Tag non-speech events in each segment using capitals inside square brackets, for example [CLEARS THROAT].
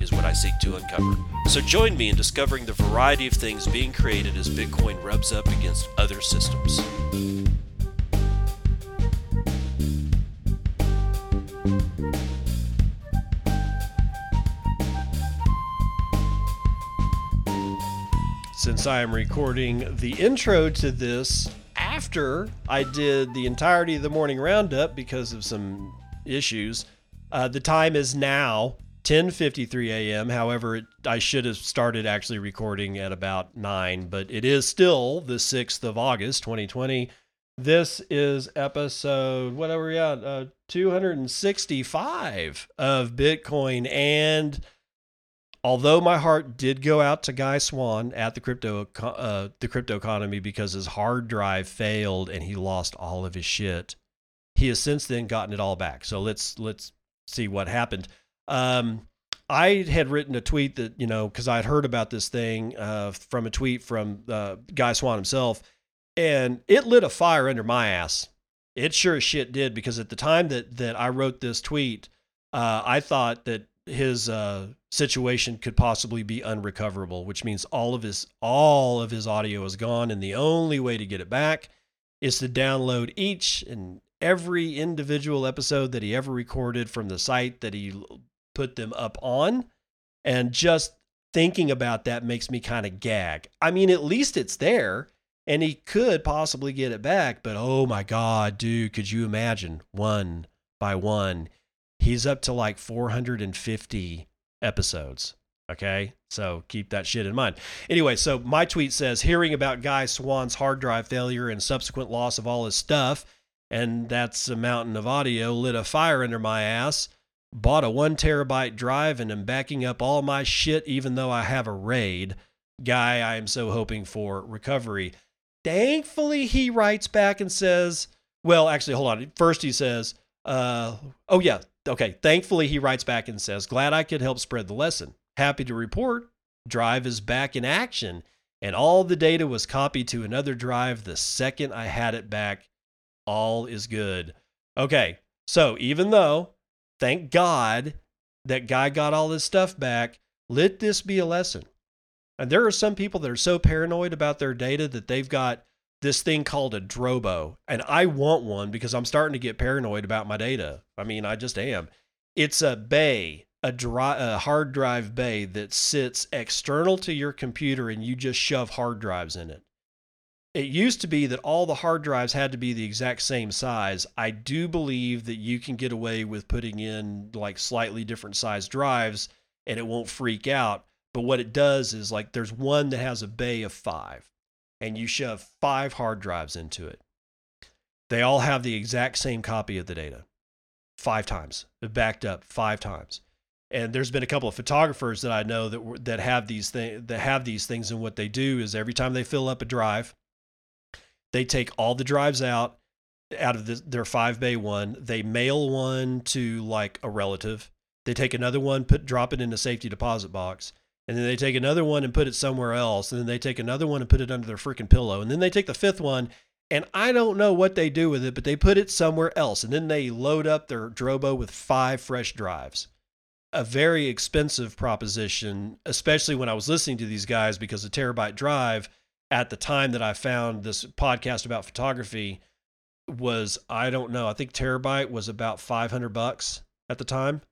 is what I seek to uncover. So join me in discovering the variety of things being created as Bitcoin rubs up against other systems. Since I am recording the intro to this after I did the entirety of the morning roundup because of some issues, uh, the time is now 10:53 a.m. However, it, I should have started actually recording at about 9, but it is still the 6th of August, 2020. This is episode whatever we at uh, 265 of Bitcoin and although my heart did go out to Guy Swan at the crypto uh, the crypto economy because his hard drive failed and he lost all of his shit. He has since then gotten it all back. So let's let's see what happened. Um, I had written a tweet that you know because I had heard about this thing uh, from a tweet from uh, Guy Swan himself, and it lit a fire under my ass. It sure as shit did because at the time that that I wrote this tweet, uh, I thought that his uh, situation could possibly be unrecoverable, which means all of his all of his audio is gone, and the only way to get it back is to download each and every individual episode that he ever recorded from the site that he put them up on. And just thinking about that makes me kind of gag. I mean, at least it's there and he could possibly get it back, but oh my God, dude, could you imagine one by one? He's up to like 450 episodes. Okay. So keep that shit in mind. Anyway, so my tweet says hearing about Guy Swan's hard drive failure and subsequent loss of all his stuff, and that's a mountain of audio, lit a fire under my ass bought a one terabyte drive and am backing up all my shit, even though I have a RAID. Guy, I am so hoping for recovery. Thankfully, he writes back and says, well, actually, hold on. First, he says, uh, oh, yeah, okay. Thankfully, he writes back and says, glad I could help spread the lesson. Happy to report, drive is back in action, and all the data was copied to another drive the second I had it back. All is good. Okay, so even though Thank God that guy got all this stuff back. Let this be a lesson. And there are some people that are so paranoid about their data that they've got this thing called a Drobo. And I want one because I'm starting to get paranoid about my data. I mean, I just am. It's a bay, a, dry, a hard drive bay that sits external to your computer and you just shove hard drives in it it used to be that all the hard drives had to be the exact same size. I do believe that you can get away with putting in like slightly different size drives and it won't freak out. But what it does is like there's one that has a bay of five and you shove five hard drives into it. They all have the exact same copy of the data five times, backed up five times. And there's been a couple of photographers that I know that that have these things that have these things, and what they do is every time they fill up a drive, they take all the drives out out of the, their five bay one. They mail one to like a relative. They take another one, put drop it in a safety deposit box, and then they take another one and put it somewhere else. And then they take another one and put it under their freaking pillow. And then they take the fifth one, and I don't know what they do with it, but they put it somewhere else. And then they load up their Drobo with five fresh drives. A very expensive proposition, especially when I was listening to these guys because a terabyte drive at the time that I found this podcast about photography was I don't know I think terabyte was about 500 bucks at the time.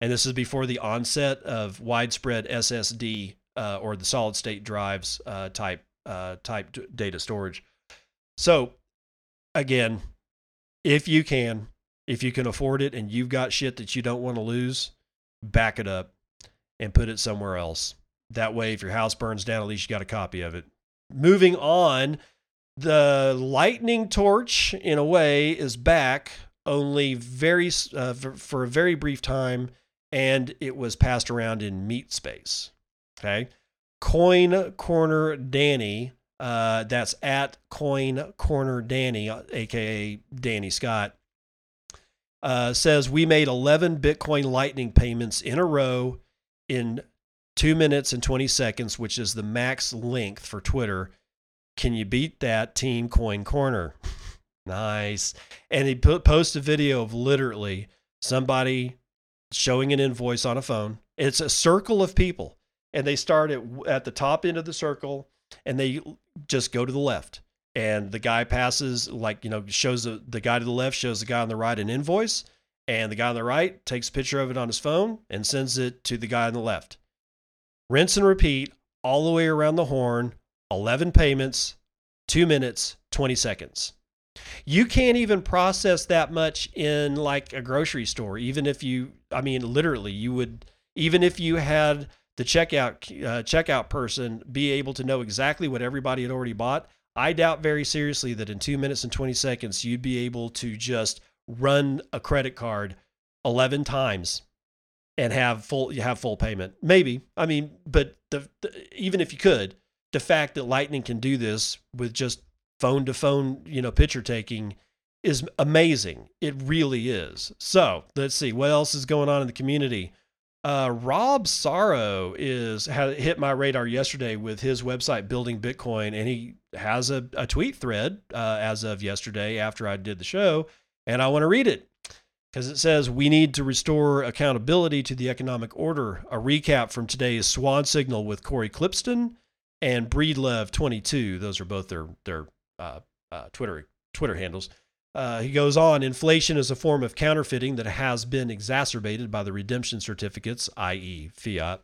And this is before the onset of widespread SSD uh, or the solid state drives uh, type uh, type data storage. So again if you can if you can afford it and you've got shit that you don't want to lose back it up and put it somewhere else. That way if your house burns down at least you got a copy of it moving on, the lightning torch, in a way, is back only very uh, for a very brief time, and it was passed around in meat space. Okay. Coin Corner Danny. Uh, that's at Coin Corner Danny, aka Danny Scott. Uh, says we made 11 Bitcoin Lightning payments in a row in two minutes and 20 seconds, which is the max length for Twitter. Can you beat that Team Coin Corner? [LAUGHS] nice. And he put post a video of literally somebody showing an invoice on a phone. It's a circle of people, and they start at, at the top end of the circle, and they just go to the left. And the guy passes, like you know, shows the, the guy to the left shows the guy on the right an invoice, and the guy on the right takes a picture of it on his phone and sends it to the guy on the left. Rinse and repeat all the way around the horn, 11 payments, two minutes, 20 seconds. You can't even process that much in like a grocery store, even if you, I mean, literally, you would, even if you had the checkout uh, checkout person be able to know exactly what everybody had already bought. I doubt very seriously that in two minutes and 20 seconds, you'd be able to just run a credit card 11 times and have full you have full payment. Maybe. I mean, but the, the, even if you could, the fact that Lightning can do this with just phone to phone, you know, picture taking is amazing. It really is. So let's see what else is going on in the community. Uh, Rob Sorrow is hit my radar yesterday with his website building Bitcoin, and he has a, a tweet thread uh, as of yesterday after I did the show, and I want to read it because it says we need to restore accountability to the economic order. A recap from today's Swan Signal with Cory Klippsten and Breedlove22. Those are both their their uh, uh, Twitter Twitter handles. Uh, he goes on inflation is a form of counterfeiting that has been exacerbated by the redemption certificates, i.e., fiat.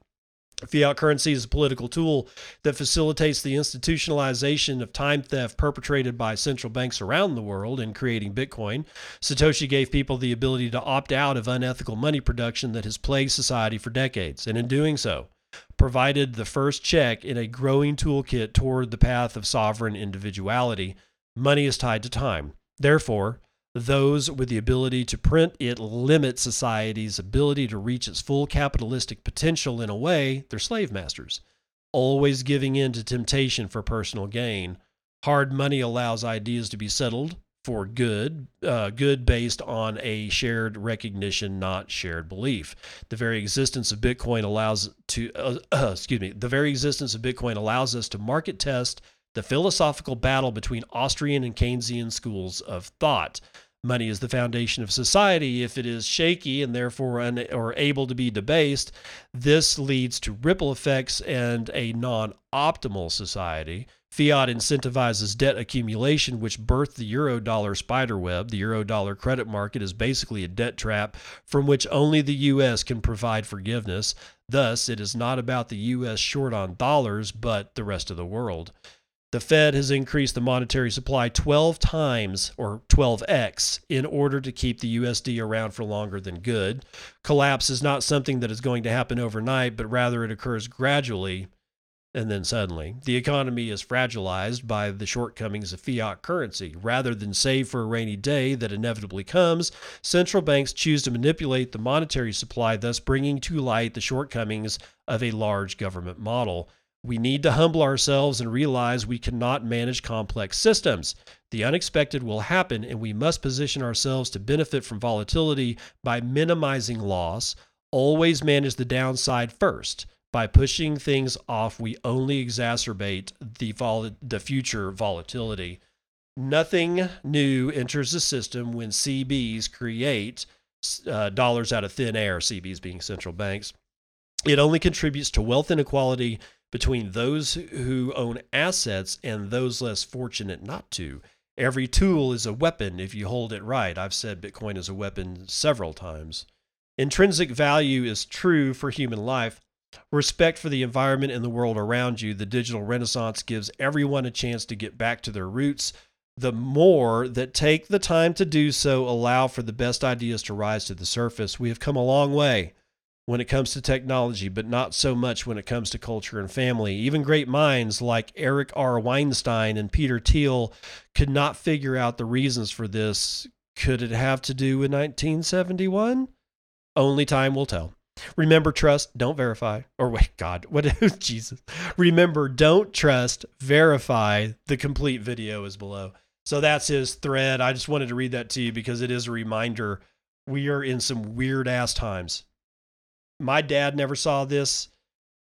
Fiat currency is a political tool that facilitates the institutionalization of time theft perpetrated by central banks around the world in creating Bitcoin. Satoshi gave people the ability to opt out of unethical money production that has plagued society for decades, and in doing so, provided the first check in a growing toolkit toward the path of sovereign individuality. Money is tied to time. Therefore, those with the ability to print it limit society's ability to reach its full capitalistic potential in a way they're slave masters, always giving in to temptation for personal gain. Hard money allows ideas to be settled for good, uh, good based on a shared recognition, not shared belief. The very existence of Bitcoin allows to, uh, uh, [CLEARS THROAT] excuse me, the very existence of Bitcoin allows us to market test the philosophical battle between Austrian and Keynesian schools of thought. Money is the foundation of society. If it is shaky and therefore un- or able to be debased, this leads to ripple effects and a non optimal society. Fiat incentivizes debt accumulation, which birthed the eurodollar spiderweb. The eurodollar credit market is basically a debt trap from which only the U.S. can provide forgiveness. Thus, it is not about the U.S. short on dollars, but the rest of the world. The Fed has increased the monetary supply 12 times or 12x in order to keep the USD around for longer than good. Collapse is not something that is going to happen overnight, but rather it occurs gradually and then suddenly. The economy is fragilized by the shortcomings of fiat currency. Rather than save for a rainy day that inevitably comes, central banks choose to manipulate the monetary supply, thus bringing to light the shortcomings of a large government model. We need to humble ourselves and realize we cannot manage complex systems. The unexpected will happen, and we must position ourselves to benefit from volatility by minimizing loss. Always manage the downside first. By pushing things off, we only exacerbate the, vol- the future volatility. Nothing new enters the system when CBs create uh, dollars out of thin air, CBs being central banks. It only contributes to wealth inequality between those who own assets and those less fortunate not to. Every tool is a weapon if you hold it right. I've said Bitcoin is a weapon several times. Intrinsic value is true for human life. Respect for the environment and the world around you. The digital renaissance gives everyone a chance to get back to their roots. The more that take the time to do so allow for the best ideas to rise to the surface. We have come a long way when it comes to technology, but not so much when it comes to culture and family. Even great minds like Eric R. Weinstein and Peter Thiel could not figure out the reasons for this. Could it have to do with 1971? Only time will tell. Remember, trust, don't verify. Or wait, God, [LAUGHS] what? Jesus. Remember, don't trust, verify. The complete video is below. So that's his thread. I just wanted to read that to you because it is a reminder. We are in some weird ass times. My dad never saw this.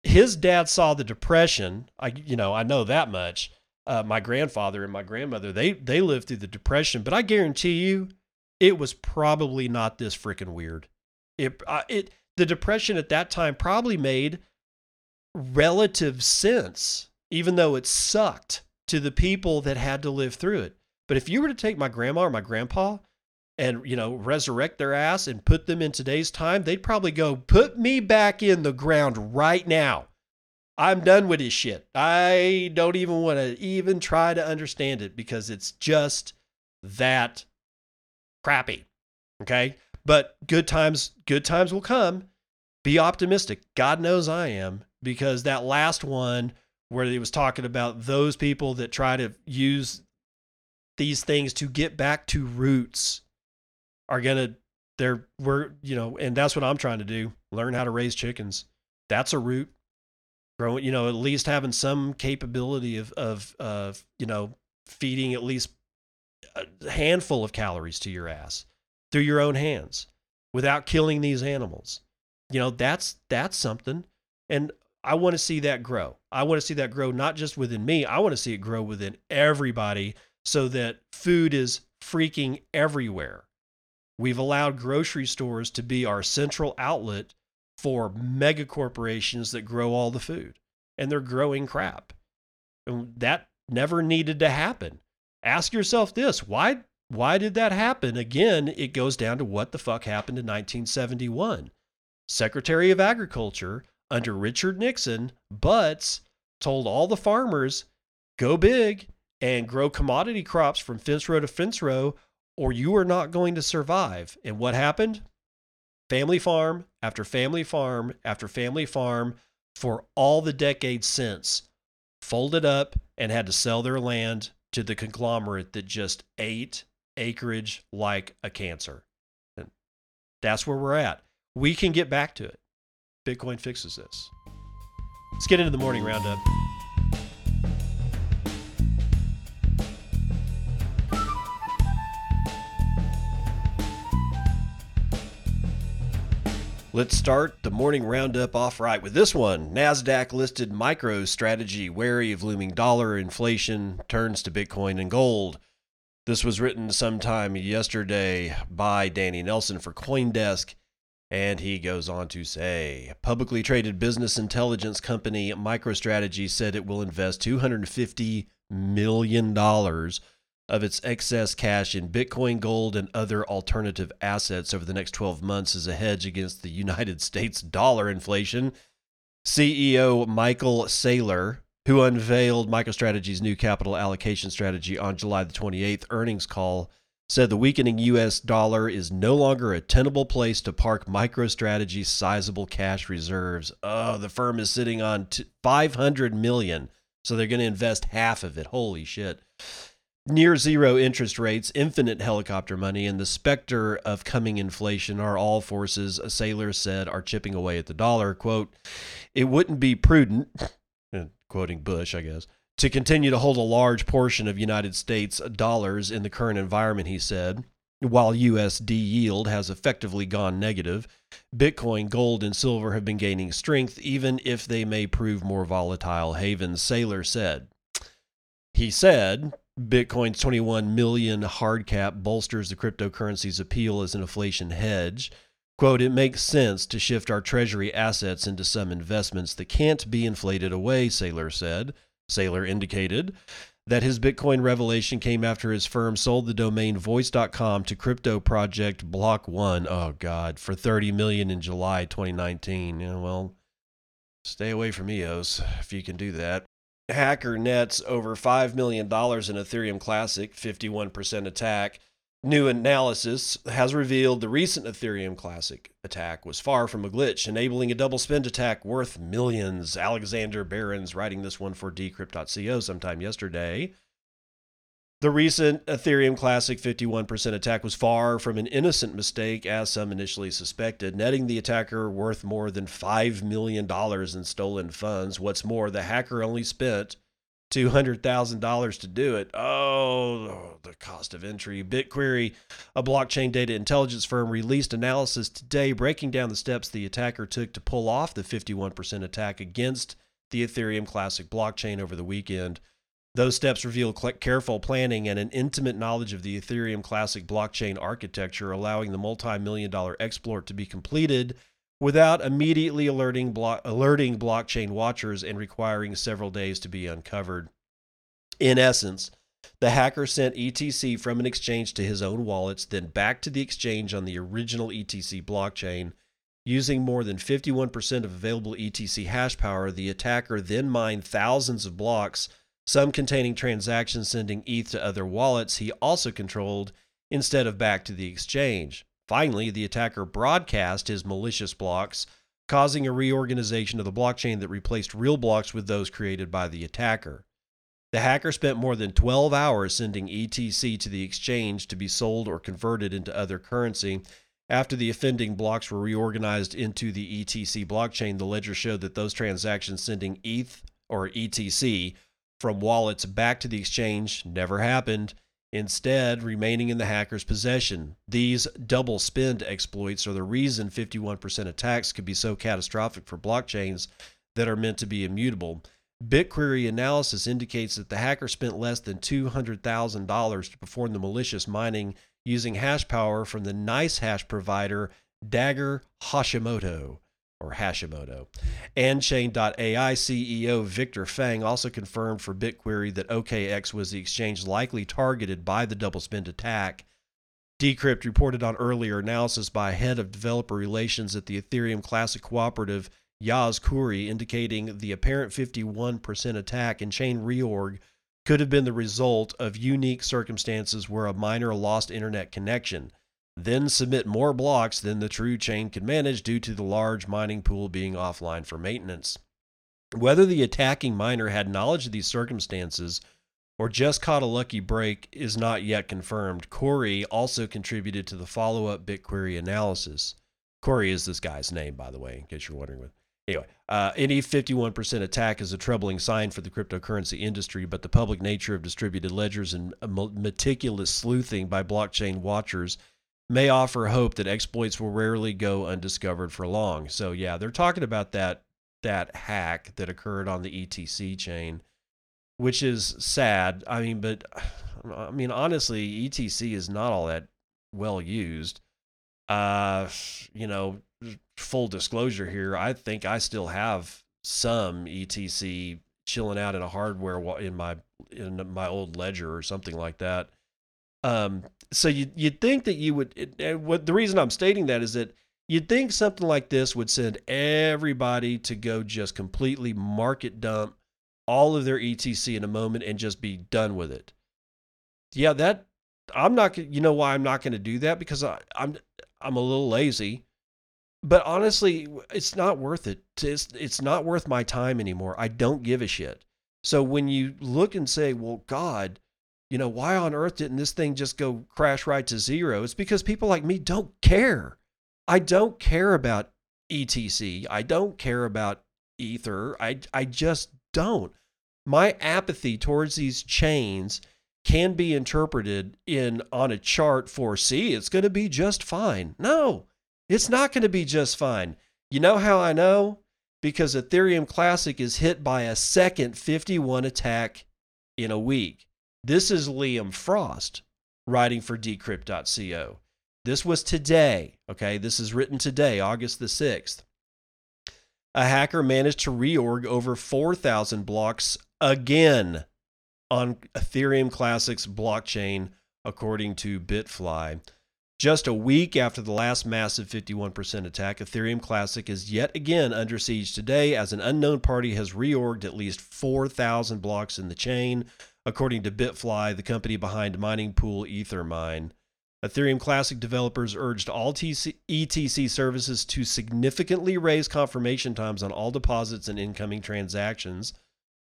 His dad saw the depression. I, you know, I know that much. Uh, my grandfather and my grandmother, they they lived through the depression, but I guarantee you, it was probably not this freaking weird. It, uh, it, the depression at that time probably made relative sense, even though it sucked to the people that had to live through it. But if you were to take my grandma or my grandpa and, you know, resurrect their ass and put them in today's time, they'd probably go, put me back in the ground right now. I'm done with this shit. I don't even want to even try to understand it because it's just that crappy. Okay? But good times good times will come. Be optimistic. God knows I am because that last one where he was talking about those people that try to use these things to get back to roots are to they're we're you know and that's what i'm trying to do learn how to raise chickens that's a root growing you know at least having some capability of of of you know feeding at least a handful of calories to your ass through your own hands without killing these animals you know that's that's something and I want to see that grow. I want to see that grow not just within me, I want to see it grow within everybody so that food is freaking everywhere. We've allowed grocery stores to be our central outlet for mega corporations that grow all the food, and they're growing crap. And that never needed to happen. Ask yourself this why, why did that happen? Again, it goes down to what the fuck happened in 1971. Secretary of Agriculture under Richard Nixon, Butz told all the farmers, go big and grow commodity crops from fence row to fence row, or you are not going to survive. And what happened? Family farm after family farm after family farm for all the decades since folded up and had to sell their land to the conglomerate that just ate acreage like a cancer. And that's where we're at. We can get back to it. Bitcoin fixes this. Let's get into the morning roundup. Let's start the morning roundup off right with this one. NASDAQ listed MicroStrategy, wary of looming dollar inflation, turns to Bitcoin and gold. This was written sometime yesterday by Danny Nelson for Coindesk. And he goes on to say publicly traded business intelligence company MicroStrategy said it will invest $250 million of its excess cash in Bitcoin, gold, and other alternative assets over the next 12 months as a hedge against the [LAUGHS] United States dollar inflation. CEO Michael Saylor, who unveiled MicroStrategy's new capital allocation strategy on July the 28th earnings call, said the weakening US dollar is no longer a tenable place to park MicroStrategy's sizable cash reserves. Oh, the firm is sitting on 500 million, so they're going to invest half of it. Holy shit. Near zero interest rates, infinite helicopter money, and the specter of coming inflation are all forces, a Saylor said, are chipping away at the dollar. Quote, it wouldn't be prudent, [LAUGHS] quoting Bush, I guess, to continue to hold a large portion of United States dollars in the current environment, he said. While USD yield has effectively gone negative, Bitcoin, gold, and silver have been gaining strength, even if they may prove more volatile havens, Saylor said. He said Bitcoin's 21 million hard cap bolsters the cryptocurrency's appeal as an inflation hedge. Quote, it makes sense to shift our treasury assets into some investments that can't be inflated away, Saylor said. Saylor indicated that his Bitcoin revelation came after his firm sold the domain voice.com to crypto project Block One. Oh God, for 30 million in July 2019. Yeah, well, stay away from EOS if you can do that. Hacker nets over $5 million in Ethereum Classic, 51% attack. New analysis has revealed the recent Ethereum Classic attack was far from a glitch, enabling a double spend attack worth millions. Alexander Behrens writing this one for decrypt.co sometime yesterday. The recent Ethereum Classic 51% attack was far from an innocent mistake, as some initially suspected, netting the attacker worth more than $5 million in stolen funds. What's more, the hacker only spent $200,000 to do it. Oh, the cost of entry. BitQuery, a blockchain data intelligence firm, released analysis today breaking down the steps the attacker took to pull off the 51% attack against the Ethereum Classic blockchain over the weekend. Those steps reveal careful planning and an intimate knowledge of the Ethereum Classic blockchain architecture, allowing the multi million dollar exploit to be completed without immediately alerting, blo- alerting blockchain watchers and requiring several days to be uncovered. In essence, the hacker sent ETC from an exchange to his own wallets, then back to the exchange on the original ETC blockchain. Using more than 51% of available ETC hash power, the attacker then mined thousands of blocks some containing transactions sending ETH to other wallets he also controlled instead of back to the exchange. Finally, the attacker broadcast his malicious blocks, causing a reorganization of the blockchain that replaced real blocks with those created by the attacker. The hacker spent more than 12 hours sending ETC to the exchange to be sold or converted into other currency. After the offending blocks were reorganized into the ETC blockchain, the ledger showed that those transactions sending ETH or ETC from wallets back to the exchange never happened, instead, remaining in the hacker's possession. These double spend exploits are the reason 51% attacks could be so catastrophic for blockchains that are meant to be immutable. BitQuery analysis indicates that the hacker spent less than $200,000 to perform the malicious mining using hash power from the NiceHash provider Dagger Hashimoto or Hashimoto. AnChain.ai CEO Victor Fang also confirmed for BitQuery that OKEx was the exchange likely targeted by the double spend attack. Decrypt reported on earlier analysis by head of developer relations at the Ethereum Classic Cooperative Yaz Khoury indicating the apparent 51% attack in chain reorg could have been the result of unique circumstances where a miner lost internet connection then submit more blocks than the true chain can manage due to the large mining pool being offline for maintenance. Whether the attacking miner had knowledge of these circumstances or just caught a lucky break is not yet confirmed. Corey also contributed to the follow up BitQuery analysis. Corey is this guy's name, by the way, in case you're wondering. Anyway, uh, any 51% attack is a troubling sign for the cryptocurrency industry, but the public nature of distributed ledgers and meticulous sleuthing by blockchain watchers may offer hope that exploits will rarely go undiscovered for long. So yeah, they're talking about that that hack that occurred on the ETC chain, which is sad. I mean, but [SIGHS] I mean honestly, ETC is not all that well used. Uh, you know, full disclosure here, I think I still have some ETC chilling out in a hardware in my in my old ledger or something like that. Um, so you you'd think that you would. It, what the reason I'm stating that is that you'd think something like this would send everybody to go just completely market dump all of their ETC in a moment and just be done with it. Yeah, that I'm not. You know why I'm not going to do that because I, I'm I'm a little lazy. But honestly, it's not worth it. It's it's not worth my time anymore. I don't give a shit. So when you look and say, "Well, God," you know, why on earth didn't this thing just go crash right to zero? It's because people like me don't care. I don't care about ETC. I don't care about Ether. I, I just don't. My apathy towards these chains can be interpreted in on a chart for C, it's going to be just fine. No, it's not going to be just fine. You know how I know? Because Ethereum Classic is hit by a second 51 attack in a week. This is Liam Frost writing for decrypt.co. This was today, okay? This is written today, August the 6th. A hacker managed to reorg over 4,000 blocks again on Ethereum Classic's blockchain, according to Bitfly. Just a week after the last massive 51% attack, Ethereum Classic is yet again under siege today as an unknown party has reorged at least 4,000 blocks in the chain, according to Bitfly, the company behind mining pool Ethermine. Ethereum Classic developers urged all TC, ETC services to significantly raise confirmation times on all deposits and incoming transactions.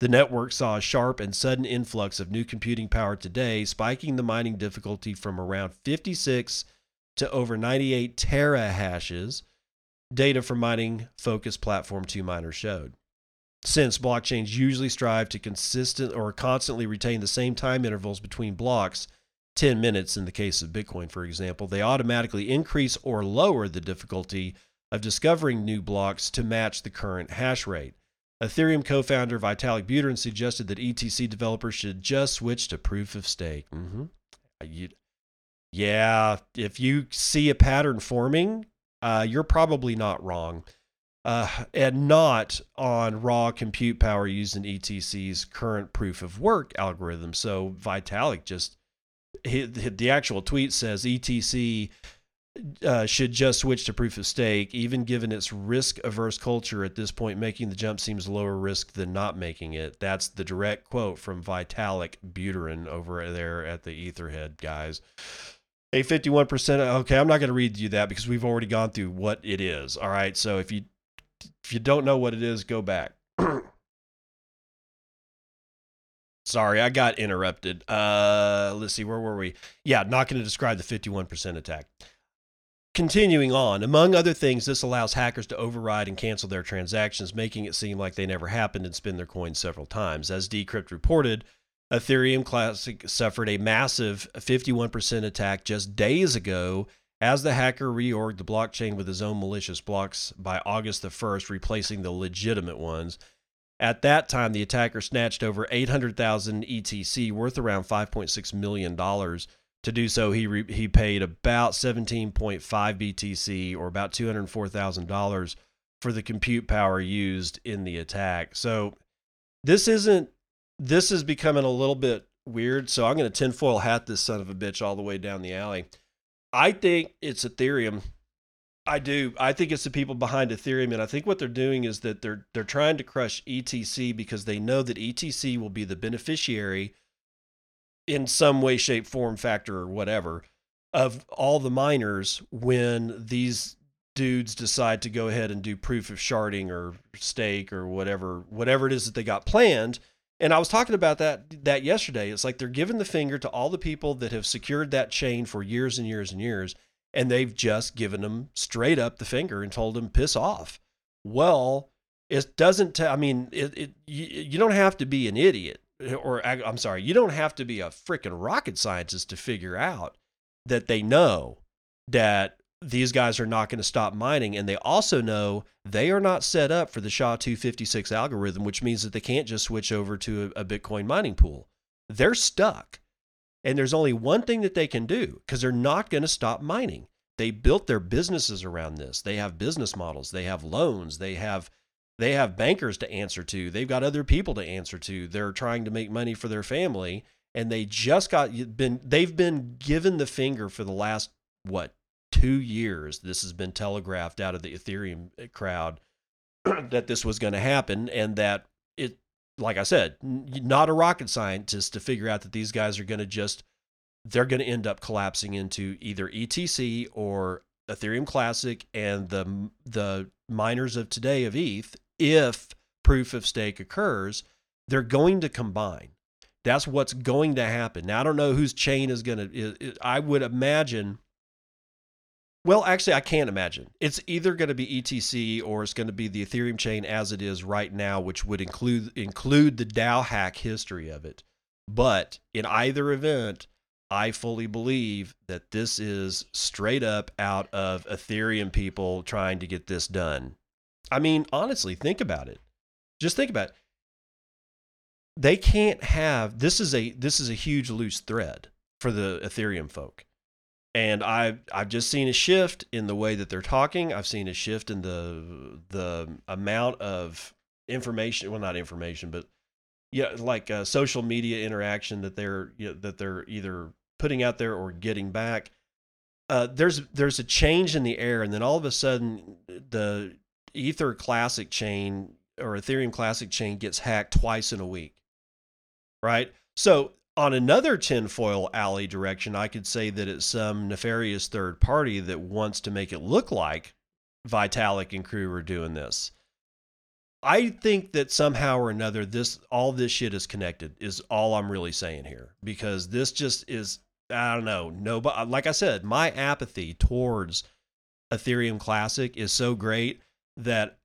The network saw a sharp and sudden influx of new computing power today, spiking the mining difficulty from around 56 to over 98 terahashes, data from mining focused platform 2Miners showed. Since blockchains usually strive to consistent or constantly retain the same time intervals between blocks, 10 minutes in the case of Bitcoin, for example, they automatically increase or lower the difficulty of discovering new blocks to match the current hash rate. Ethereum co founder Vitalik Buterin suggested that ETC developers should just switch to proof of stake. Mm-hmm. Yeah, if you see a pattern forming, uh, you're probably not wrong. Uh, and not on raw compute power used in ETC's current proof of work algorithm. So Vitalik just, he, the actual tweet says ETC uh, should just switch to proof of stake, even given its risk averse culture at this point, making the jump seems lower risk than not making it. That's the direct quote from Vitalik Buterin over there at the Etherhead guys. A 51%. Okay, I'm not going to read you that because we've already gone through what it is. All right. So if you if you don't know what it is, go back. [CLEARS THROAT] Sorry, I got interrupted. Uh let's see, where were we? Yeah, not going to describe the 51% attack. Continuing on, among other things, this allows hackers to override and cancel their transactions, making it seem like they never happened and spend their coins several times. As Decrypt reported, Ethereum Classic suffered a massive 51% attack just days ago as the hacker reorged the blockchain with his own malicious blocks by August the 1st, replacing the legitimate ones. At that time, the attacker snatched over 800,000 ETC, worth around $5.6 million to do so, he re- he paid about 17.5 BTC or about $204,000 for the compute power used in the attack. So this isn't this is becoming a little bit weird. So I'm going to tinfoil hat this son of a bitch all the way down the alley. I think it's Ethereum. I do. I think it's the people behind Ethereum, and I think what they're doing is that they're they're trying to crush ETC because they know that ETC will be the beneficiary in some way, shape, form, factor, or whatever of all the miners when these dudes decide to go ahead and do proof of sharding or stake or whatever whatever it is that they got planned and i was talking about that that yesterday. It's like they're giving the finger to all the people that have secured that chain for years and years and years and they've just given them straight up the finger and told them piss off. Well it doesn't t- I mean it, it you, you don't have to be an idiot eh, or I'm sorry, you don't have to be a freaking rocket scientist to figure out that they know that these guys are not going to stop mining. And they also know they are not set up for the SHA 256 algorithm, which means that they can't just switch over to a, a Bitcoin mining pool. They're stuck. And there's only one thing that they can do because they're not going to stop mining. They built their businesses around this. They have business models, they have loans, they have they have bankers to answer to. They've got other people to answer to. They're trying to make money for their family and they just got been they've been given the finger for the last what 2 years. This has been telegraphed out of the Ethereum eh, crowd [CLEARS THROAT] that this was going to happen and that it like I said, not a rocket scientist to figure out that these guys are going to just they're going to end up collapsing into either ETC or Ethereum Classic and the the miners of today of ETH if proof of stake occurs, they're going to combine. That's what's going to happen. Now, I don't know whose chain is going to, I would imagine. Well, actually, I can't imagine. It's either going to be ETC or it's going to be the Ethereum chain as it is right now, which would include include the DAO hack history of it. But in either event, I fully believe that this is straight up out of Ethereum people trying to get this done. I mean, honestly, think about it. Just think about it. They can't have this is a this is a huge loose thread for the Ethereum folk. And I've I've just seen a shift in the way that they're talking. I've seen a shift in the the amount of information, well not information, but yeah, like uh, social media interaction that they're you know, that they're either putting out there or getting back. Uh, there's there's a change in the air, and then all of a sudden the Ether Classic chain or Ethereum Classic chain gets hacked twice in a week, right? So on another tinfoil alley direction, I could say that it's some nefarious third party that wants to make it look like Vitalik and crew are doing this. I think that somehow or another, this all this shit is connected. Is all I'm really saying here because this just is. I don't know. No, but like I said, my apathy towards Ethereum Classic is so great that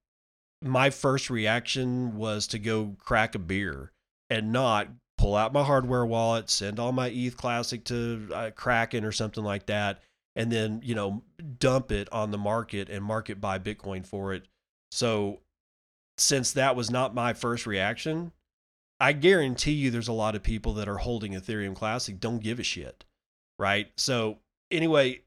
my first reaction was to go crack a beer and not pull out my hardware wallet, send all my ETH Classic to uh, Kraken or something like that, and then you know dump it on the market and market buy Bitcoin for it. So since that was not my first reaction, I guarantee you there's a lot of people that are holding Ethereum Classic don't give a shit, right? So anyway,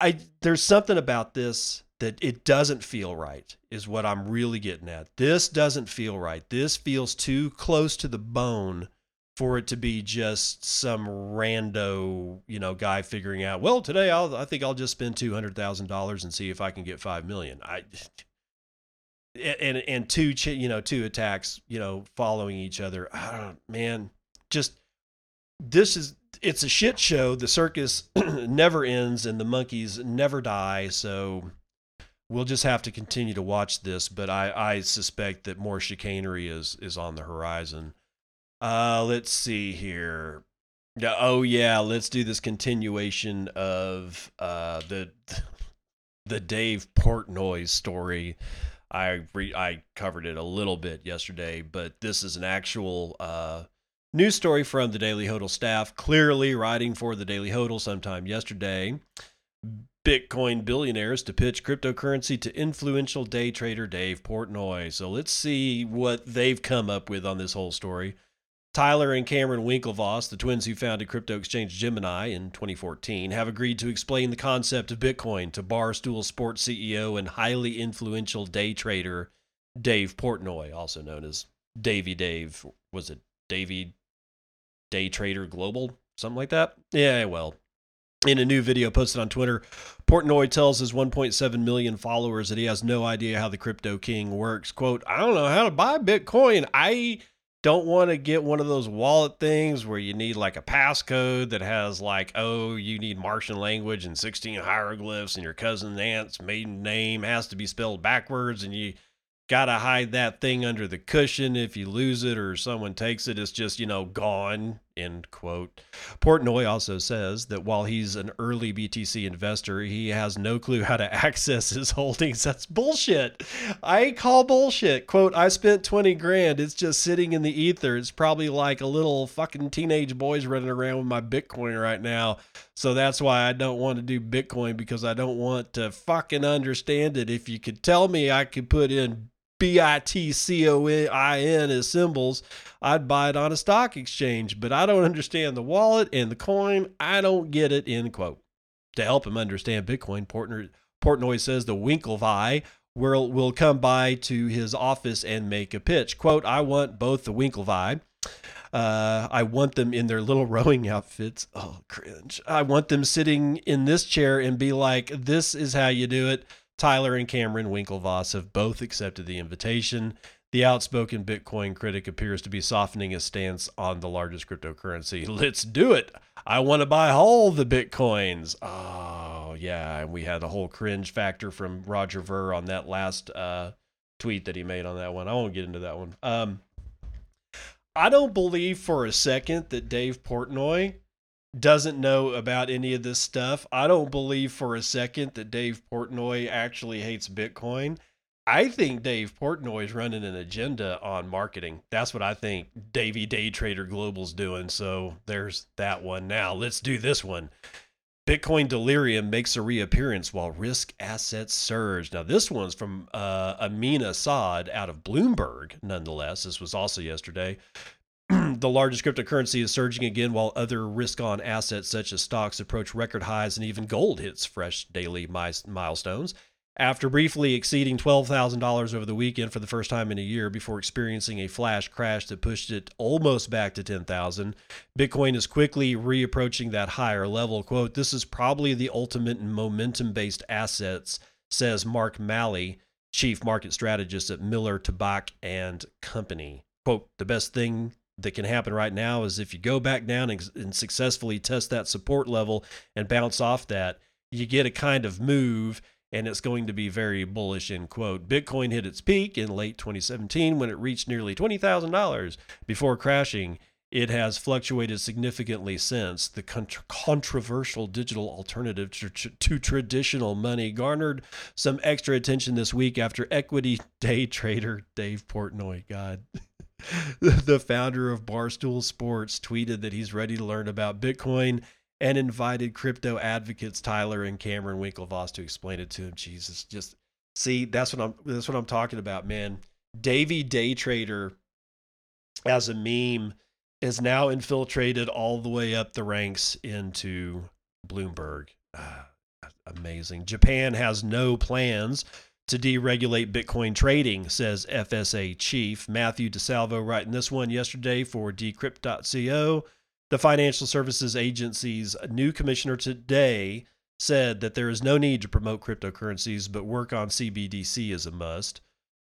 I there's something about this that it doesn't feel right is what I'm really getting at. This doesn't feel right. This feels too close to the bone for it to be just some rando, you know, guy figuring out, well, today I'll I think I'll just spend $200,000 and see if I can get 5 million. I and and two you know two attacks you know following each other I don't, man just this is it's a shit show the circus [CLEARS THROAT] never ends and the monkeys never die so we'll just have to continue to watch this but i i suspect that more chicanery is is on the horizon. Uh let's see here. Oh yeah let's do this continuation of uh the the dave portnoy story. I re- I covered it a little bit yesterday, but this is an actual uh, news story from the Daily Hodl staff, clearly writing for the Daily Hodl sometime yesterday. Bitcoin billionaires to pitch cryptocurrency to influential day trader Dave Portnoy. So let's see what they've come up with on this whole story. Tyler and Cameron Winklevoss, the twins who founded crypto exchange Gemini in 2014, have agreed to explain the concept of Bitcoin to Barstool Sports CEO and highly influential day trader Dave Portnoy, also known as Davy Dave. Was it Davy Day Trader Global? Something like that? Yeah, well. In a new video posted on Twitter, Portnoy tells his 1.7 million followers that he has no idea how the crypto king works. Quote, I don't know how to buy Bitcoin. I don't want to get one of those wallet things where you need like a passcode that has like, oh, you need Martian language and 16 hieroglyphs and your cousin aunt's maiden name has to be spelled backwards and you got to hide that thing under the cushion if you lose it or someone takes it it's just you know gone end quote. Portnoy also says that while he's an early btc investor he has no clue how to [LAUGHS] access his holdings. That's bullshit. I call bullshit. Quote i spent 20 grand. It's just sitting in the ether. It's probably like a little fucking teenage boys running around with my bitcoin right now. So that's why i don't want to do bitcoin because i don't want to fucking understand it. If you could tell me i could put in B I T C O I N as symbols, I'd buy it on a stock exchange, but I don't understand the wallet and the coin. I don't get it. End quote. To help him understand Bitcoin, Portnoy, says the Winklevi will, will come by to his office and make a pitch. Quote, I want both the Winklevi. Uh, I want them in their little [LAUGHS] rowing outfits. Oh, cringe. I want them sitting in this chair and be like, this is how you do it Tyler and Cameron Winklevoss have both accepted the invitation. The outspoken Bitcoin critic appears to be softening his stance on the largest cryptocurrency. [LAUGHS] Let's do it. I want to buy all the Bitcoins. Oh, yeah. And we had a whole cringe factor from Roger Ver on that last uh, tweet that he made on that one. I won't get into that one. Um, I don't believe for a second that Dave Portnoy doesn't know about any of this stuff. I don't believe for a second that Dave Portnoy actually hates Bitcoin. I think Dave Portnoy is running an agenda on marketing. That's what I think Davy Day Trader Global's doing. So there's that one. Now let's do this one. Bitcoin delirium makes a reappearance while risk assets surge. Now, this one's from uh, Amin Assad out of Bloomberg, nonetheless. This was also yesterday. [CLEARS THROAT] the largest cryptocurrency is surging again while other risk on assets such as stocks approach record highs and even gold hits fresh daily milestones. After briefly exceeding $12,000 over the weekend for the first time in a year before experiencing a flash crash that pushed it almost back to 10,000, Bitcoin is quickly reapproaching that higher level. Quote, This is probably the ultimate in momentum based assets, says Mark Maley, chief market strategist at Miller Tabak and Company. Quote, The best thing that can happen right now is if you go back down and, and, successfully test that support level and bounce off that, you get a kind of move and it's going to be very bullish, end quote. Bitcoin hit its peak in late 2017 when it reached nearly $20,000 before crashing. It has fluctuated significantly since. The controversial digital alternative to, traditional money garnered some extra attention this week after equity [LAUGHS] day trader Dave Portnoy, God, [LAUGHS] the founder of Barstool Sports, tweeted that he's ready to learn about Bitcoin and invited crypto advocates Tyler and Cameron Winklevoss to explain it to him. Jesus, just see that's what I'm that's what I'm talking about, man. Davy Day Trader as a meme is now infiltrated all the way up the ranks into Bloomberg. Ah, amazing. Japan has no plans to deregulate Bitcoin trading, says FSA chief Matthew De Saro, writing this one yesterday for Decrypt.co. The Financial Services Agency's new commissioner today said that there is no need to promote cryptocurrencies, but work on CBDC is a must.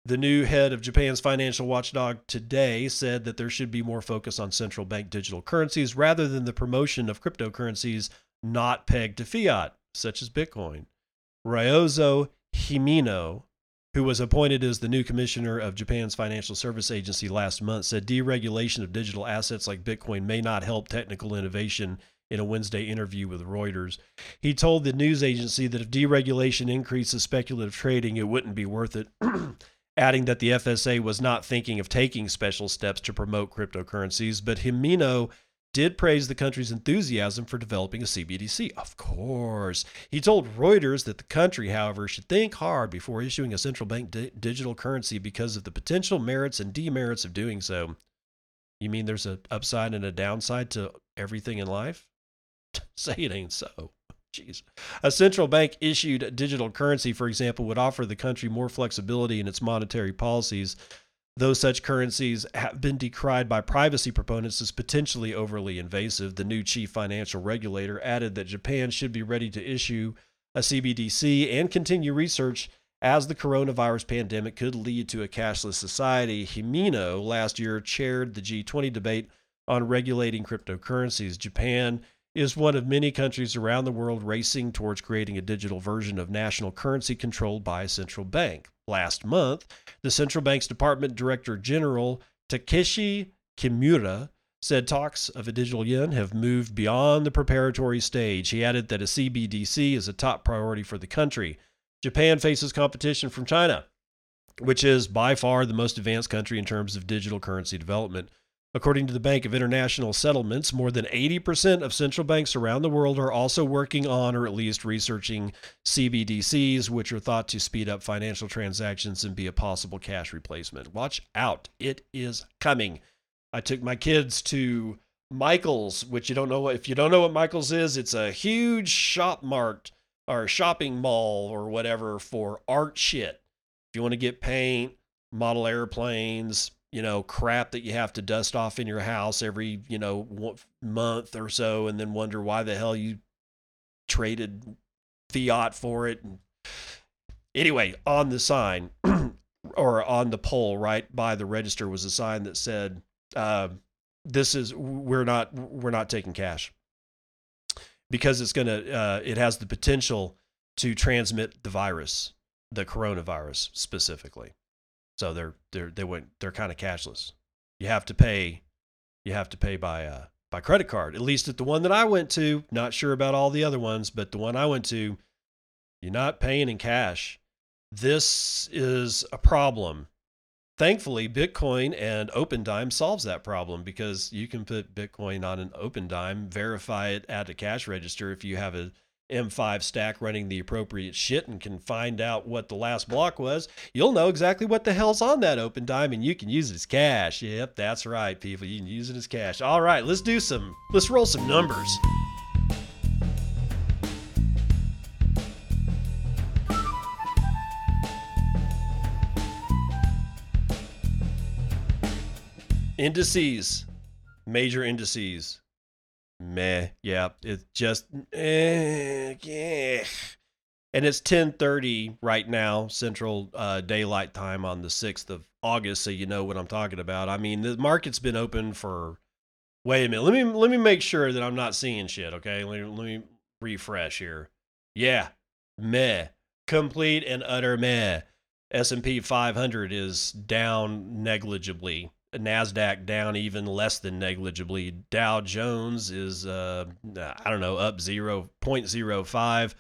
The new head of Japan's financial watchdog today said that there should be more focus on central bank digital currencies rather than the promotion of cryptocurrencies not pegged to fiat, such as Bitcoin. Ryozo Himino, who was appointed as the new commissioner of Japan's financial service agency last month, said deregulation of digital assets like Bitcoin may not help technical innovation in a Wednesday interview with Reuters. He told the news agency that if deregulation increases speculative trading, it wouldn't be worth it, [CLEARS THROAT] adding that the FSA was not thinking of taking special steps to promote cryptocurrencies. But Himino did praise the country's enthusiasm for developing a CBDC. Of course. He told Reuters that the country, however, should think hard before issuing a central bank di- digital currency because of the potential merits and demerits of doing so. You mean there's an upside and a downside to everything in life? [LAUGHS] Say it ain't so. Jeez. A central bank issued digital currency, for example, would offer the country more flexibility in its monetary policies Though such currencies have been decried by privacy proponents as potentially overly invasive, the new chief financial regulator added that Japan should be ready to issue a CBDC and continue research as the coronavirus pandemic could lead to a cashless society. Himino last year chaired the G20 debate on regulating cryptocurrencies. Japan is one of many countries around the world racing towards creating a digital version of national currency controlled by a central bank. Last month, the central bank's Department Director General Takeshi Kimura said talks of a digital yen have moved beyond the preparatory stage. He added that a CBDC is a top priority for the country. Japan faces competition from China, which is by far the most advanced country in terms of digital currency development. According to the Bank of International Settlements, more than 80% of central banks around the world are also working on or at least researching CBDCs, which are thought to speed up financial transactions and be a possible cash replacement. Watch out, it is coming. I took my kids to Michael's, which you don't know if you don't know what Michael's is, it's a huge shop mart or shopping mall or whatever for art shit. If you want to get paint, model airplanes, you know, crap that you have to dust off in your house every, you know, month or so and then wonder why the hell you traded fiat for it. Anyway, on the sign [CLEARS THROAT] or on the pole right by the register was a sign that said, uh, this is we're not we're not taking cash because it's going to uh, it has the potential to transmit the virus the coronavirus specifically so they're they're they went they're kind of cashless. You have to pay you have to pay by uh by credit card. At least at the one that I went to, not sure about all the other ones, but the one I went to, you're not paying in cash. This is a problem. Thankfully, Bitcoin and Opendime solves that problem because you can put Bitcoin on an Opendime, verify it at a cash register if you have a M5 stack running the appropriate shit and can find out what the last block was, you'll know exactly what the hell's on that Opendime and you can use it as cash. Yep, that's right, people. You can use it as cash. All right, let's do some, let's roll some numbers. Indices, major indices meh. Yeah, it's just eh, yeah. And it's 10:30 right now Central uh, Daylight Time on the 6th of August, so you know what I'm talking about. I mean, the market's been open for. Wait a minute. Let me let me make sure that I'm not seeing shit. Okay, let me, let me refresh here. Yeah, meh. complete and utter meh. S&P 500 is down negligibly. Nasdaq down even less than negligibly. Dow Jones is uh, I don't know up 0.05.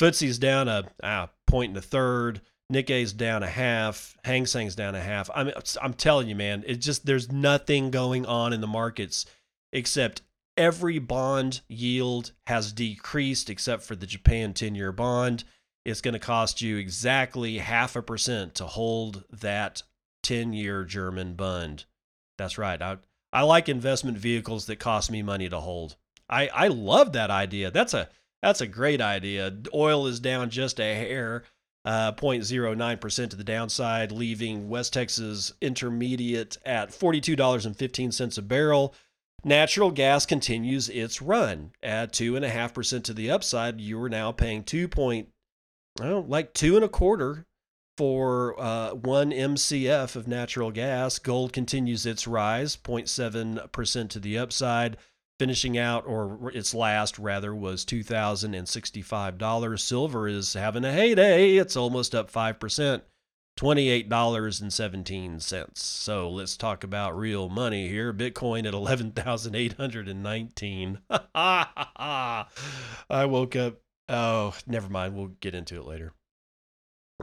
FTSE's down a ah, point and a third. Nikkei's down a half. Hang Seng's down a half. I'm I'm telling you, man, it just there's nothing going on in the markets except every bond yield has decreased except for the Japan 10-year bond. It's going to cost you exactly half a percent to hold that 10-year German bond. That's right. I I like investment vehicles that cost me money to hold. I I love that idea. That's a that's a great idea. Oil is down just a hair, uh, 0.09% to the downside, leaving West Texas Intermediate at $42.15 a barrel. Natural gas continues its run at two and a half percent to the upside. You are now paying two point, well, like two and a quarter for uh, one MCF of natural gas. Gold continues its rise, 0.7% to the upside, finishing out, or its last rather, was $2,065. Silver is having a heyday. It's almost up 5%. $28.17. So let's talk about real money here. Bitcoin at 11,819. [LAUGHS] I woke up. Oh, never mind. We'll get into it later.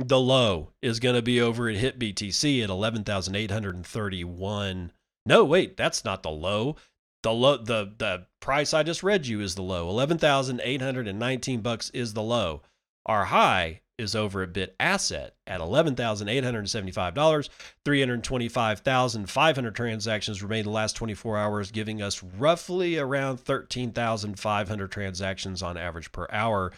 The low is going to be over at HitBTC at 11,831. No, wait, that's not the low. The low the the price I just read you is the low. 11,819 bucks is the low. Our high is over at Bit Asset at $11,875. 325,500 transactions remain the last 24 hours, giving us roughly around 13,500 transactions on average per hour.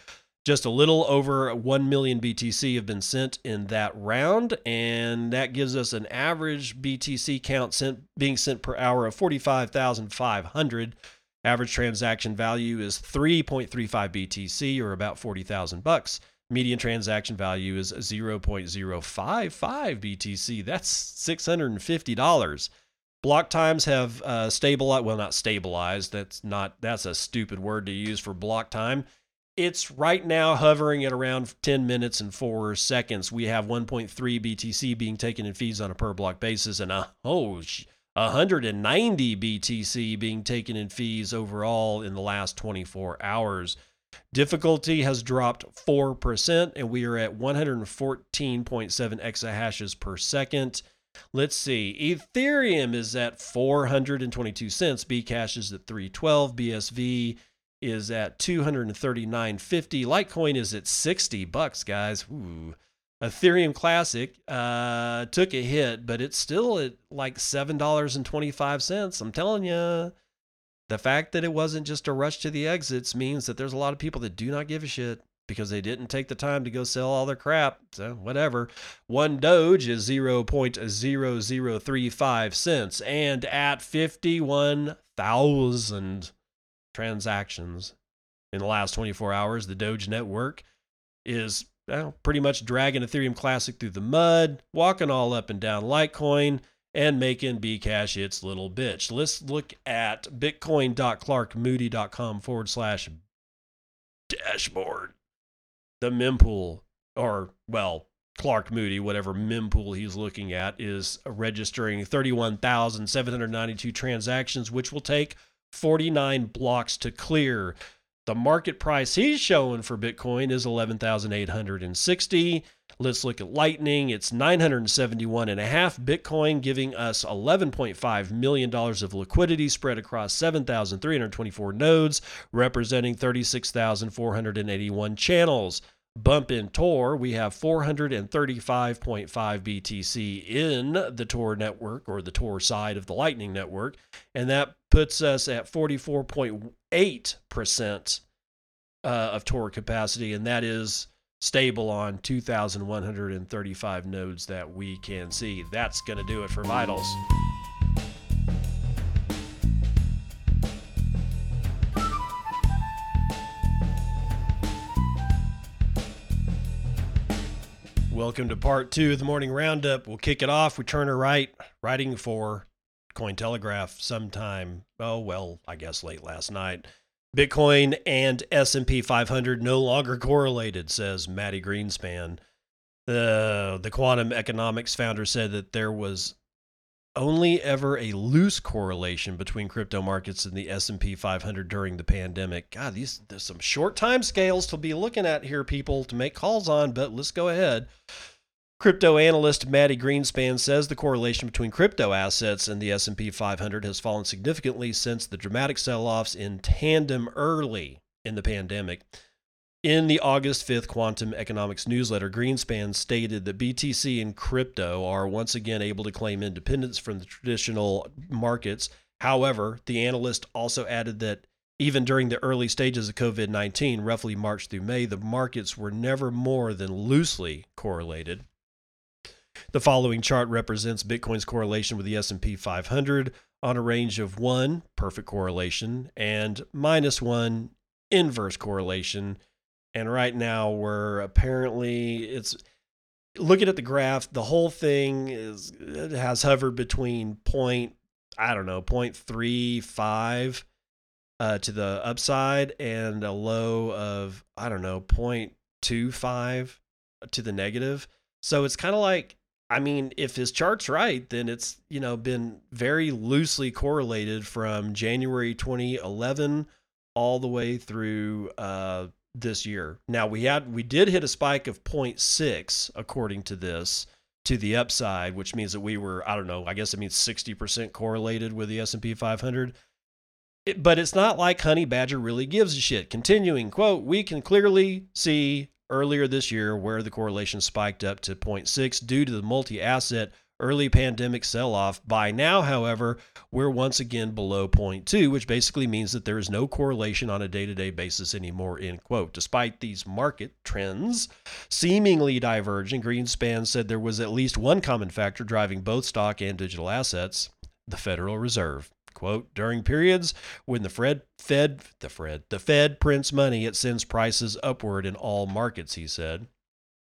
Just a little over 1 million BTC have been sent in that round, and that gives us an average BTC count sent being sent per hour of 45,500. Average transaction value is 3.35 BTC or about 40,000 bucks. Median transaction value is 0.055 BTC. That's $650. Block times have uh, stabilized. Well, not stabilized. That's not. That's a stupid word to use for block time it's right now hovering at around 10 minutes and 4 seconds. We have 1.3 BTC being taken in fees on a per block basis and a oh 190 BTC being taken in fees overall in the last 24 hours. Difficulty has dropped 4% and we are at 114.7 exahashes per second. Let's see. Ethereum is at 422 cents. Bcash is at 312. BSV is at 239.50. Litecoin is at 60 bucks, guys. Ooh. Ethereum Classic uh, took a hit, but it's still at like $7.25. I'm telling you, the fact that it wasn't just a rush to the exits means that there's a lot of people that do not give a shit because they didn't take the time to go sell all their crap. So, whatever. One Doge is 0.0035 cents and at 51,000 transactions in the last 24 hours. The Doge network is well, pretty much dragging Ethereum Classic through the mud, walking all up and down Litecoin, and making Bcash its little bitch. Let's look at bitcoin.clarkmoody.com forward slash dashboard. The mempool, or well, Clark Moody, whatever mempool he's looking at, is registering 31,792 transactions, which will take 49 blocks to clear. The market price he's showing for Bitcoin is 11,860. Let's look at Lightning. It's 971 and a half Bitcoin, giving us 11.5 million dollars of liquidity spread across 7,324 nodes, representing 36,481 channels bump in Tor, we have 435.5 BTC in the Tor network or the Tor side of the Lightning network, and that puts us at 44.8% uh, of Tor capacity, and that is stable on 2,135 nodes that we can see. That's going to do it for Vitals. Welcome to part two of the morning roundup. We'll kick it off. We Turner Wright, writing for Cointelegraph sometime, oh, well, I guess late last night. Bitcoin and S&P 500 no longer correlated, says Mati Greenspan. The the quantum economics founder said that there was only ever a loose correlation between crypto markets and the S&P 500 during the pandemic. God, these there's some short time scales to be looking at here people to make calls on, but let's go ahead. Crypto analyst Mati Greenspan says the correlation between crypto assets and the S&P 500 has fallen significantly since the dramatic sell-offs in tandem early in the pandemic. In the August 5th Quantum Economics newsletter, Greenspan stated that BTC and crypto are once again able to claim independence from the traditional markets. However, the analyst also added that even during the early stages of COVID 19, roughly March through May, the markets were never more than loosely correlated. The following chart represents Bitcoin's correlation with the S&P 500 on a range of 1, perfect correlation, and minus 1, inverse correlation. And right now we're apparently it's looking at the graph, the whole thing is it has hovered between point I don't know, 0.35 uh, to the upside and a low of I don't know, 0.25 to the negative. So it's kind of like I mean, if his chart's right, then it's, you know, been very loosely correlated from January 2011 all the way through uh, this year. Now we had we did hit a spike of 0.6 according to this to the upside, which means that we were I don't know, I guess it means 60% correlated with the S&P 500. It, but it's not like Honey Badger really gives a shit. Continuing quote, we can clearly see earlier this year where the correlation spiked up to 0.6 due to the multi asset early pandemic sell off. By now, however, we're once again below 0.2, which basically means that there is no correlation on a day to day basis anymore, end quote. Despite these market trends seemingly diverging, Greenspan said there was at least one common factor driving both stock and digital assets the Federal Reserve. Quote, during periods when the Fed, Fed, the Fed, the Fed prints money, it sends prices upward in all markets, he said.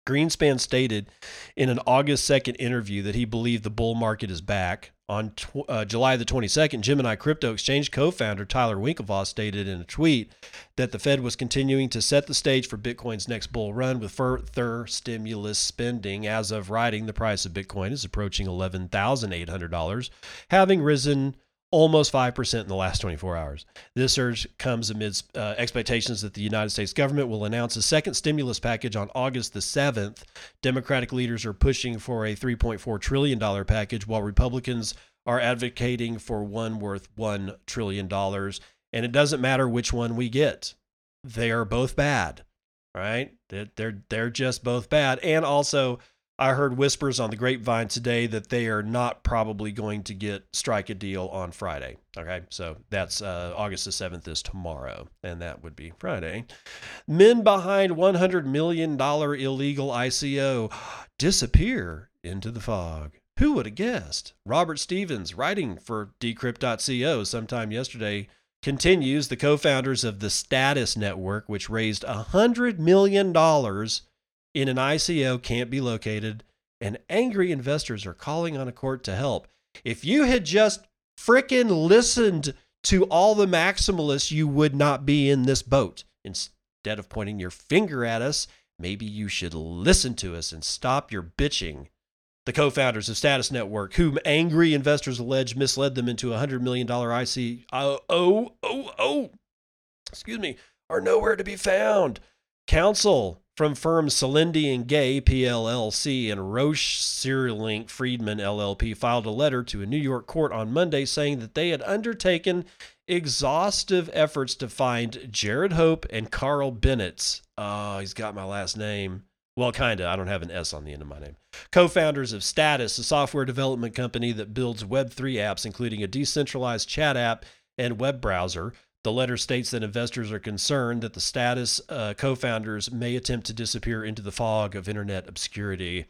Greenspan stated in an August 2nd interview that he believed the bull market is back. On tw- uh, July the 22nd, Gemini Crypto Exchange co founder Tyler Winklevoss stated in a tweet that the Fed was continuing to set the stage for Bitcoin's next bull run with further stimulus spending. As of writing, the price of Bitcoin is approaching $11,800, having risen almost 5% in the last 24 hours. This surge comes amidst uh, expectations that the United States government will announce a second stimulus package on August the 7th. Democratic leaders are pushing for a $3.4 trillion package, while Republicans are advocating for one worth $1 trillion. And it doesn't matter which one we get, they are both bad, right? They're, they're, they're just both bad. And also, I heard whispers on the grapevine today that they are not probably going to get strike a deal on Friday. Okay, so that's uh, August the 7th is tomorrow, and that would be Friday. Men behind $100 million illegal ICO disappear into the fog. Who would have guessed? Robert Stevens, writing for Decrypt.co sometime yesterday, continues the co founders of the Status Network, which raised $100 million in an ICO can't be located, and angry investors are calling on a court to help. If you had just frickin' listened to all the maximalists, you would not be in this boat. Instead of pointing your finger at us, maybe you should listen to us and stop your bitching. The co founders of Status Network, whom angry investors allege misled them into a $100 million IC, oh, oh, oh, oh, excuse me, are nowhere to be found. Counsel from firms Selendy and Gay PLLC and Roche Cyrulnik Freedman LLP filed a letter to a New York court on Monday saying that they had undertaken exhaustive efforts to find Jarrad Hope and Carl Bennetts. Oh, he's got my last name. Well, kind of. I don't have an S on the end of my name. Co founders of Status, a software development company that builds Web3 apps, including a decentralized chat app and web browser. The letter states that investors are concerned that the status uh, co founders may attempt to disappear into the fog of internet obscurity.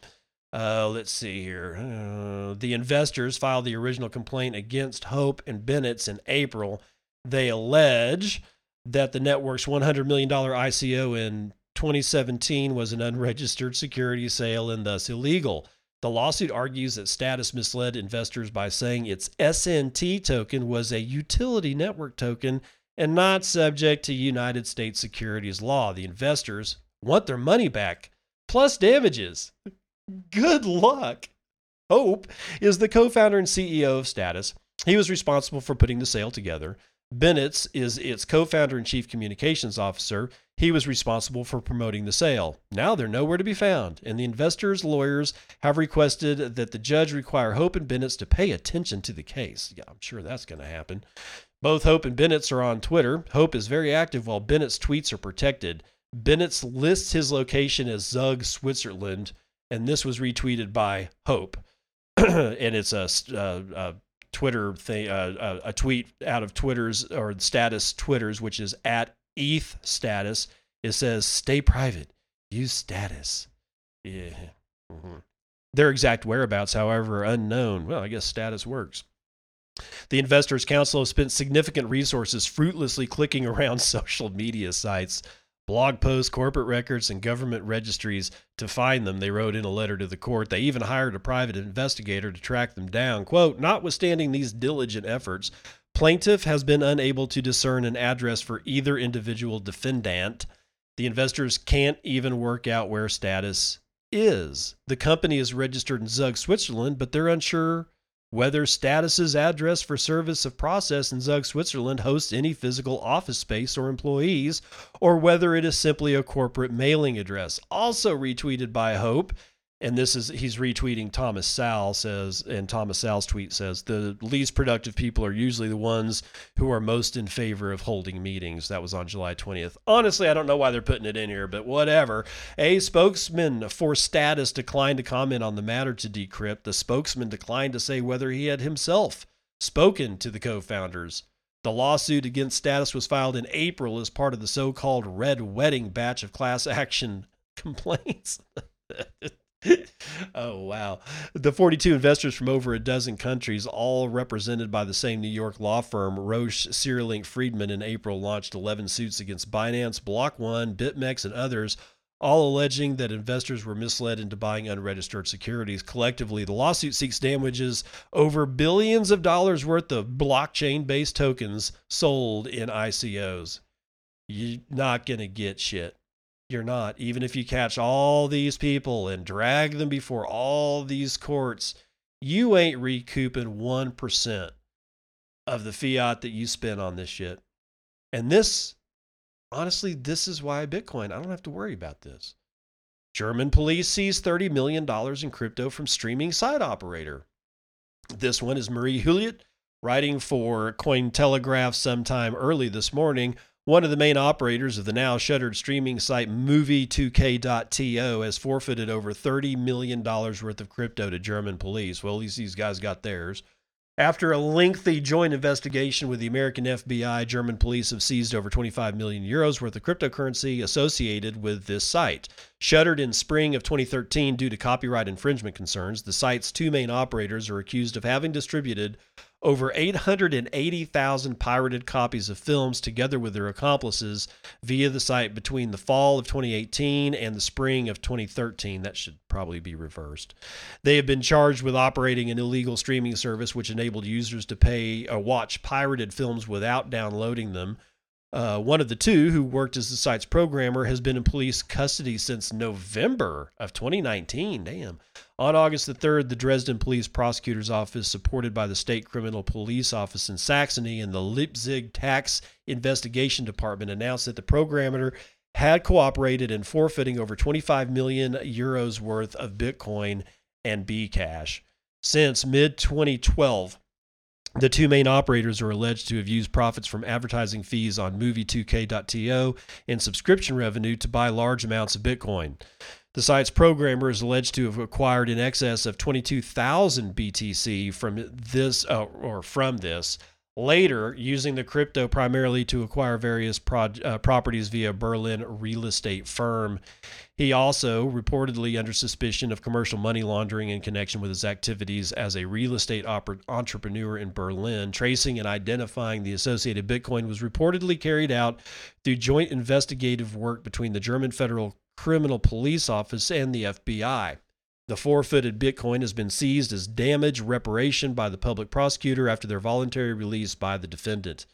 Uh, let's see here. Uh, the investors filed the original complaint against Hope and Bennetts in April. They allege that the network's $100 million ICO in 2017 was an unregistered security sale and thus illegal. The lawsuit argues that Status misled investors by saying its SNT token was a utility network token and not subject to United States securities law. The investors want their money back plus damages. Good luck. Hope is the co founder and CEO of Status. He was responsible for putting the sale together. Bennetts is its co founder and chief communications officer. He was responsible for promoting the sale. Now they're nowhere to be found, and the investors' lawyers have requested that the judge require Hope and Bennetts to pay attention to the case. Yeah, I'm sure that's going to happen. Both Hope and Bennetts are on Twitter. Hope is very active while Bennetts' tweets are protected. Bennetts lists his location as Zug, Switzerland, and this was retweeted by Hope. [CLEARS THROAT] and it's a, Twitter thing, uh, a, a tweet out of Twitter's or status Twitter's, which is at ETH status. It says, "Stay private. Use status." Yeah. Mm-hmm. Their exact whereabouts, however, are unknown. Well, I guess status works. The Investors Counsel have spent significant resources fruitlessly clicking around [LAUGHS] social media sites blog posts, corporate records, and government registries to find them. They wrote in a letter to the court. They even hired a private investigator to track them down. Quote, notwithstanding these diligent efforts, plaintiff has been unable to discern an address for either individual defendant. The investors can't even work out where status is. The company is registered in Zug, Switzerland, but they're unsure whether Status's address for service of process in Zug, Switzerland hosts any physical office space or employees, or whether it is simply a corporate mailing address. Also retweeted by Hope and this is he's retweeting Thomas Sowell says and Thomas Sowell's tweet says the least productive people are usually the ones who are most in favor of holding meetings. That was on July 20th. Honestly, I don't know why they're putting it in here, but whatever. A spokesman for status declined to comment on the matter to decrypt. The spokesman declined to say whether he had himself spoken to the co-founders. The lawsuit against Status was filed in April as part of the so-called Red Wedding batch of class action [LAUGHS] complaints. [LAUGHS] [LAUGHS] oh, wow. The 42 investors from over a dozen countries, all represented by the same New York law firm, Roche, Cyrulnik, Freedman, in April launched 11 suits against Binance, Block One, BitMEX, and others, all alleging that investors were misled into buying unregistered securities. Collectively, the lawsuit seeks damages over billions of dollars worth of blockchain based tokens sold in ICOs. You're not going to get shit you're not. Even if you catch all these people and drag them before all these courts, you ain't recouping 1% of the fiat that you spent on this shit. And this, honestly, this is why Bitcoin, I don't have to worry about this. German police seize $30 million in crypto from streaming site operator. This one is Marie Huillet, writing for Cointelegraph sometime early this morning one of the main operators of the now shuttered streaming site Movie2K.to has forfeited over $30 million worth of crypto to German police. Well, at least these guys got theirs. After a lengthy joint investigation with the American FBI, German police have seized over 25 million euros worth of cryptocurrency associated with this site. Shuttered in spring of 2013 due to copyright infringement concerns, the site's two main operators are accused of having distributed over 880,000 pirated copies of films together with their accomplices via the site between the fall of 2018 and the spring of 2013. That should probably be reversed. They have been charged with operating an illegal streaming service which enabled users to pay or watch pirated films without downloading them. Uh, one of the two, who worked as the site's programmer, has been in police custody since November of 2019. Damn. On August the 3rd, the Dresden Police Prosecutor's Office, supported by the State Criminal Police Office in Saxony and the Leipzig Tax Investigation Department, announced that the programmer had cooperated in forfeiting over 25 million euros worth of Bitcoin and Bcash. Since mid 2012, the two main operators are alleged to have used profits from advertising fees on Movie2K.to and subscription revenue to buy large amounts of Bitcoin. The site's programmer is alleged to have acquired in excess of 22,000 BTC from this uh, or from this Later, using the crypto primarily to acquire various pro- uh, properties via Berlin real estate firm. He also reportedly under suspicion of commercial money laundering in connection with his activities as a real estate op- entrepreneur in Berlin. Tracing and identifying the associated Bitcoin was reportedly carried out through joint investigative work between the German Federal Criminal Police Office and the FBI. The four footed Bitcoin has been seized as damage reparation by the public prosecutor after their voluntary release by the defendant.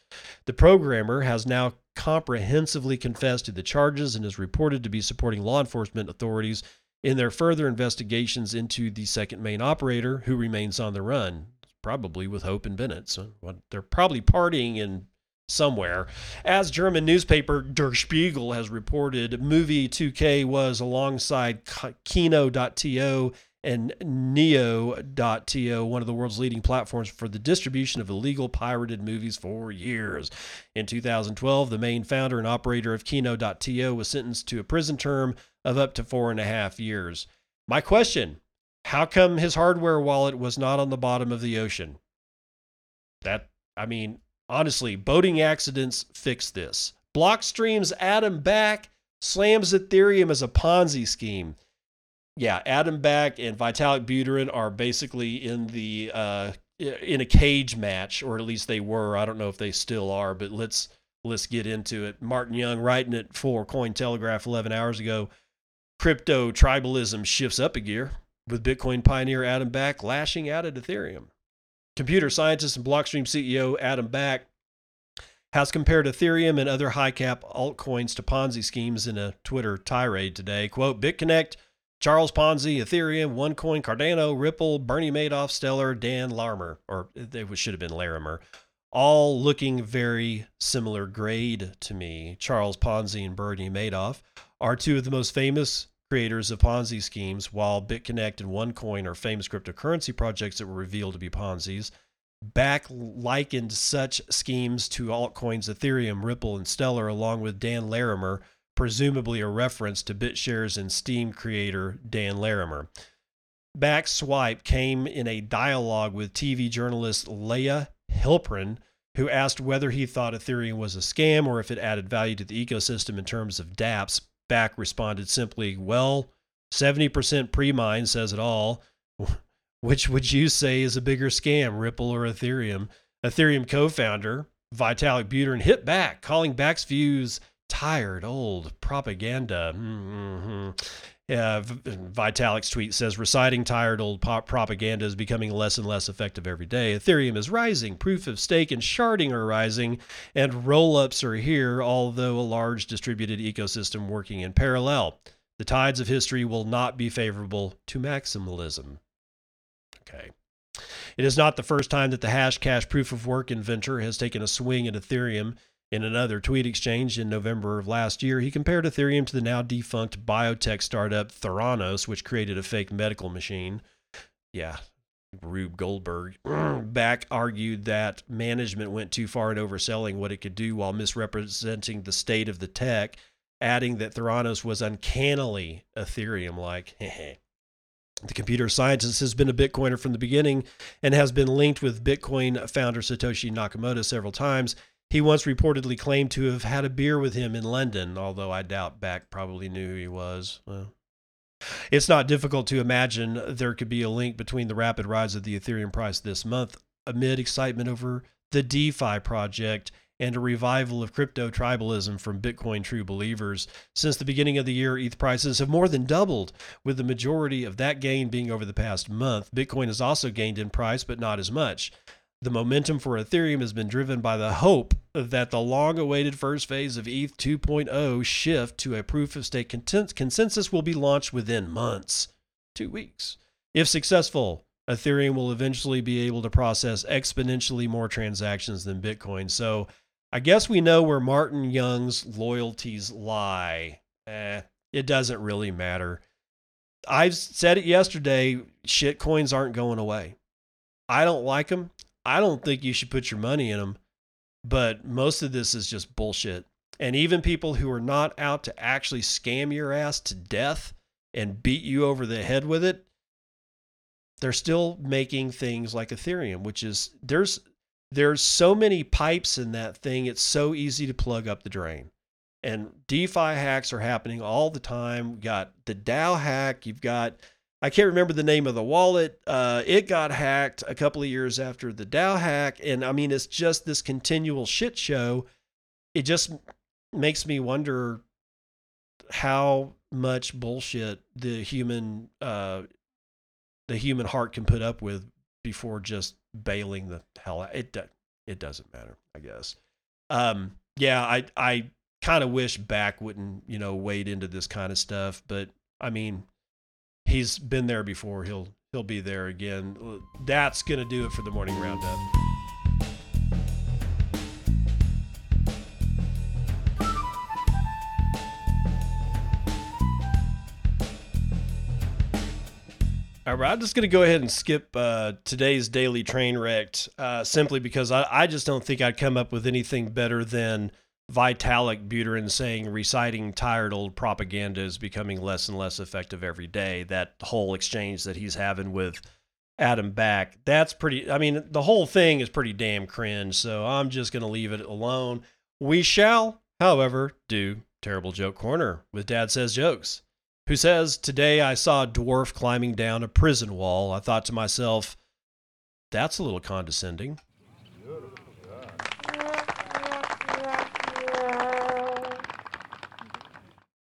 The programmer has now comprehensively confessed to the charges and is reported to be supporting law enforcement authorities in their further investigations into the second main operator, who remains on the run, probably with Hope and Bennett. So they're probably partying in somewhere. As German newspaper Der Spiegel has reported, Movie 2K was alongside Kino.to and Neo.to, one of the world's leading platforms for the distribution of illegal pirated movies for years. In 2012, the main founder and operator of Kino.to was sentenced to a prison term of up to four and a half years. My question how come his hardware wallet was not on the bottom of the ocean? That, I mean, Honestly, boating accidents fix this. Blockstream's Adam Back slams Ethereum as a Ponzi scheme. Yeah, Adam Back and Vitalik Buterin are basically in the uh, in a cage match, or at least they were. I don't know if they still are, but let's let's get into it. Martin Young writing it for Cointelegraph 11 hours ago. Crypto tribalism shifts up a gear with Bitcoin pioneer Adam Back lashing out at Ethereum. Computer scientist and Blockstream CEO Adam Back has compared Ethereum and other high cap altcoins to Ponzi schemes in a Twitter tirade today. Quote, BitConnect, Charles Ponzi, Ethereum, OneCoin, Cardano, Ripple, Bernie Madoff, Stellar, Dan Larmer, or it should have been Larimer, all looking very similar grade to me. Charles Ponzi and Bernie Madoff are two of the most famous creators of Ponzi schemes, while BitConnect and OneCoin are famous cryptocurrency projects that were revealed to be Ponzi's. Back likened such schemes to altcoins Ethereum, Ripple, and Stellar, along with Dan Larimer, presumably a reference to BitShares and Steem creator Dan Larimer. Back Swipe came in a dialogue with TV journalist Layah Heilpern, who asked whether he thought Ethereum was a scam or if it added value to the ecosystem in terms of dApps back responded simply, Well, 70% pre mine says it all. [LAUGHS] Which would you say is a bigger scam, Ripple or Ethereum? Ethereum co founder Vitalik Buterin hit back, calling Back's views tired, old propaganda. Mm-hmm. Vitalik's tweet says, reciting tired old propaganda is becoming less and less effective every day. Ethereum is rising, proof of stake and sharding are rising, and roll ups are here, although a large distributed ecosystem working in parallel. The tides of history will not be favorable to maximalism. Okay. It is not the first time that the Hashcash proof of work inventor has taken a swing at Ethereum. In another tweet exchange in November of last year, he compared Ethereum to the now defunct biotech startup Theranos, which created a fake medical machine. Yeah, Rube Goldberg. [CLEARS THROAT] Back argued that management went too far in overselling what it could do while misrepresenting the state of the tech, adding that Theranos was uncannily Ethereum like. [LAUGHS] The computer scientist has been a Bitcoiner from the beginning and has been linked with Bitcoin founder Satoshi Nakamoto several times. He once reportedly claimed to have had a beer with him in London, although I doubt Back probably knew who he was. Well, it's not difficult to imagine there could be a link between the rapid rise of the Ethereum price this month amid excitement over the DeFi project and a revival of crypto tribalism from Bitcoin true believers. Since the beginning of the year, ETH prices have more than doubled, with the majority of that gain being over the past month. Bitcoin has also gained in price, but not as much. The momentum for Ethereum has been driven by the hope that the long awaited first phase of ETH 2.0 shift to a proof of stake consensus will be launched within months, two weeks. If successful, Ethereum will eventually be able to process exponentially more transactions than Bitcoin. So I guess we know where Martin Young's loyalties lie. Eh, it doesn't really matter. I've said it yesterday shit coins aren't going away. I don't like them. I don't think you should put your money in them, but most of this is just bullshit. And even people who are not out to actually scam your ass to death and beat you over the head with it, they're still making things like Ethereum, which is there's there's so many pipes in that thing, it's so easy to plug up the drain. And DeFi hacks are happening all the time. You got the DAO hack, you've got I can't remember the name of the wallet. Uh, it got hacked a couple of years after the DAO hack. And I mean, it's just this continual shit show. It just makes me wonder how much bullshit the human uh, the human heart can put up with before just bailing the hell out. It it doesn't matter, I guess. Um, yeah, I I kind of wish back wouldn't you know wade into this kind of stuff, but I mean, he's been there before. He'll he'll be there again. That's gonna do it for the morning roundup. All right, I'm just going to go ahead and skip uh, today's daily train wrecked uh, simply because I, I just don't think I'd come up with anything better than Vitalik Buterin saying reciting tired old propaganda is becoming less and less effective every day. That whole exchange that he's having with Adam Back, that's pretty, I mean, the whole thing is pretty damn cringe. So I'm just going to leave it alone. We shall, however, do Terrible Joke Corner with Dad Says Jokes who says, Today I saw a dwarf climbing down a prison wall. I thought to myself, that's a little condescending.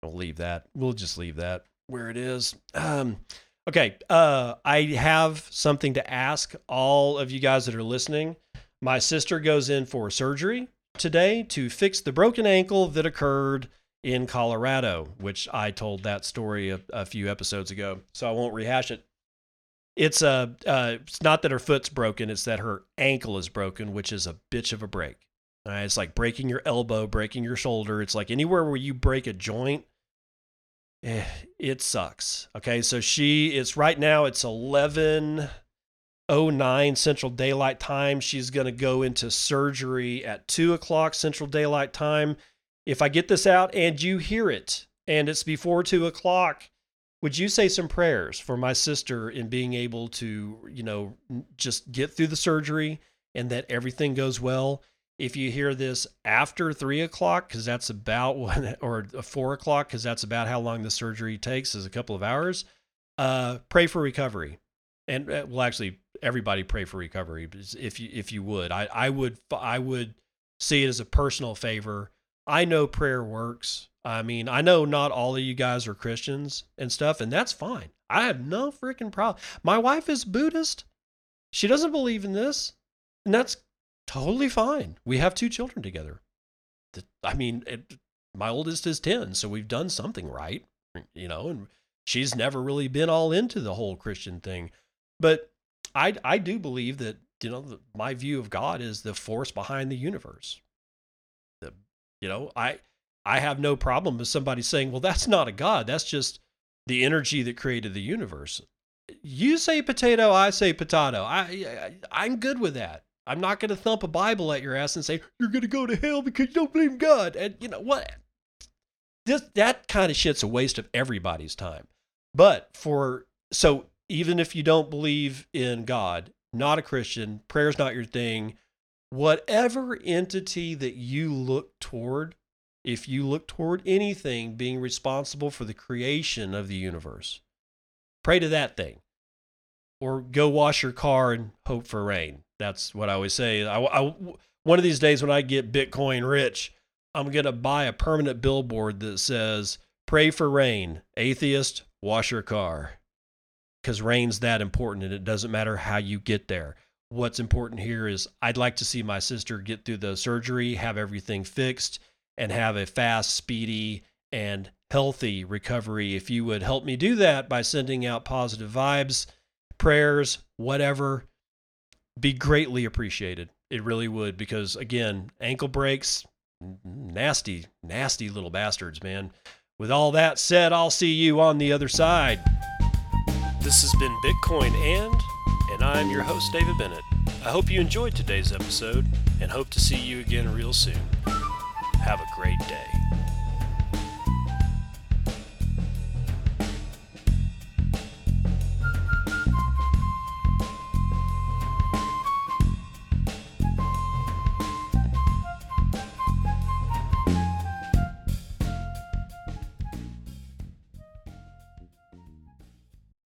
We'll leave that. We'll just leave that where it is. Um, okay. Uh, I have something to ask all of you guys that are listening. My sister goes in for surgery today to fix the broken ankle that occurred in Colorado, which I told that story a, a few episodes ago, so I won't rehash it. It's a uh, uh, it's not that her foot's broken; it's that her ankle is broken, which is a bitch of a break. It's like breaking your elbow, breaking your shoulder. It's like anywhere where you break a joint, Eh, it sucks. Okay, so she it's right now it's eleven oh nine Central Daylight Time. She's gonna go into surgery at two o'clock Central Daylight Time if I get this out and you hear it and it's before two o'clock, would you say some prayers for my sister in being able to, you know, just get through the surgery and that everything goes well? If you hear this after three o'clock, because that's about [LAUGHS] one, or four o'clock, because that's about how long the surgery takes, is a couple of hours. Uh, pray for recovery, and uh, well, actually, everybody pray for recovery if you if you would. I I would I would see it as a personal favor I know prayer works. I mean, I know not all of you guys are Christians and stuff, and that's fine. I have no freaking problem. My wife is Buddhist. She doesn't believe in this, and that's totally fine. We have two children together. I mean, it, my oldest is 10, so we've done something right, you know, and she's never really been all into the whole Christian thing. But I, I do believe that, you know, my view of God is the force behind the universe. The, You know, I I have no problem with somebody saying, "Well, that's not a god. That's just the energy that created the universe." You say potato, I say potato. I, I am good with that. I'm not going to thump a Bible at your ass and say you're going to go to hell because you don't believe God. And you know what? This that kind of shit's a waste of everybody's time. But for so even if you don't believe in God, not a Christian, prayer's not your thing, whatever entity that you look toward, if you look toward anything being responsible for the creation of the universe, pray to that thing. Or go wash your car and hope for rain. That's what I always say. I, I, one of these days when I get Bitcoin rich, I'm going to buy a permanent billboard that says, Pray for rain. Atheist, wash your car. Because rain's that important and it doesn't matter how you get there what's important here is I'd like to see my sister get through the surgery, have everything fixed, and have a fast, speedy, and healthy recovery. If you would help me do that by sending out positive vibes, prayers, whatever, be greatly appreciated. It really would, because again, ankle breaks, nasty, nasty little bastards, man. With all that said, I'll see you on the other side. This has been Bitcoin and and I'm your host, David Bennett. I hope you enjoyed today's episode and hope to see you again real soon. Have a great day.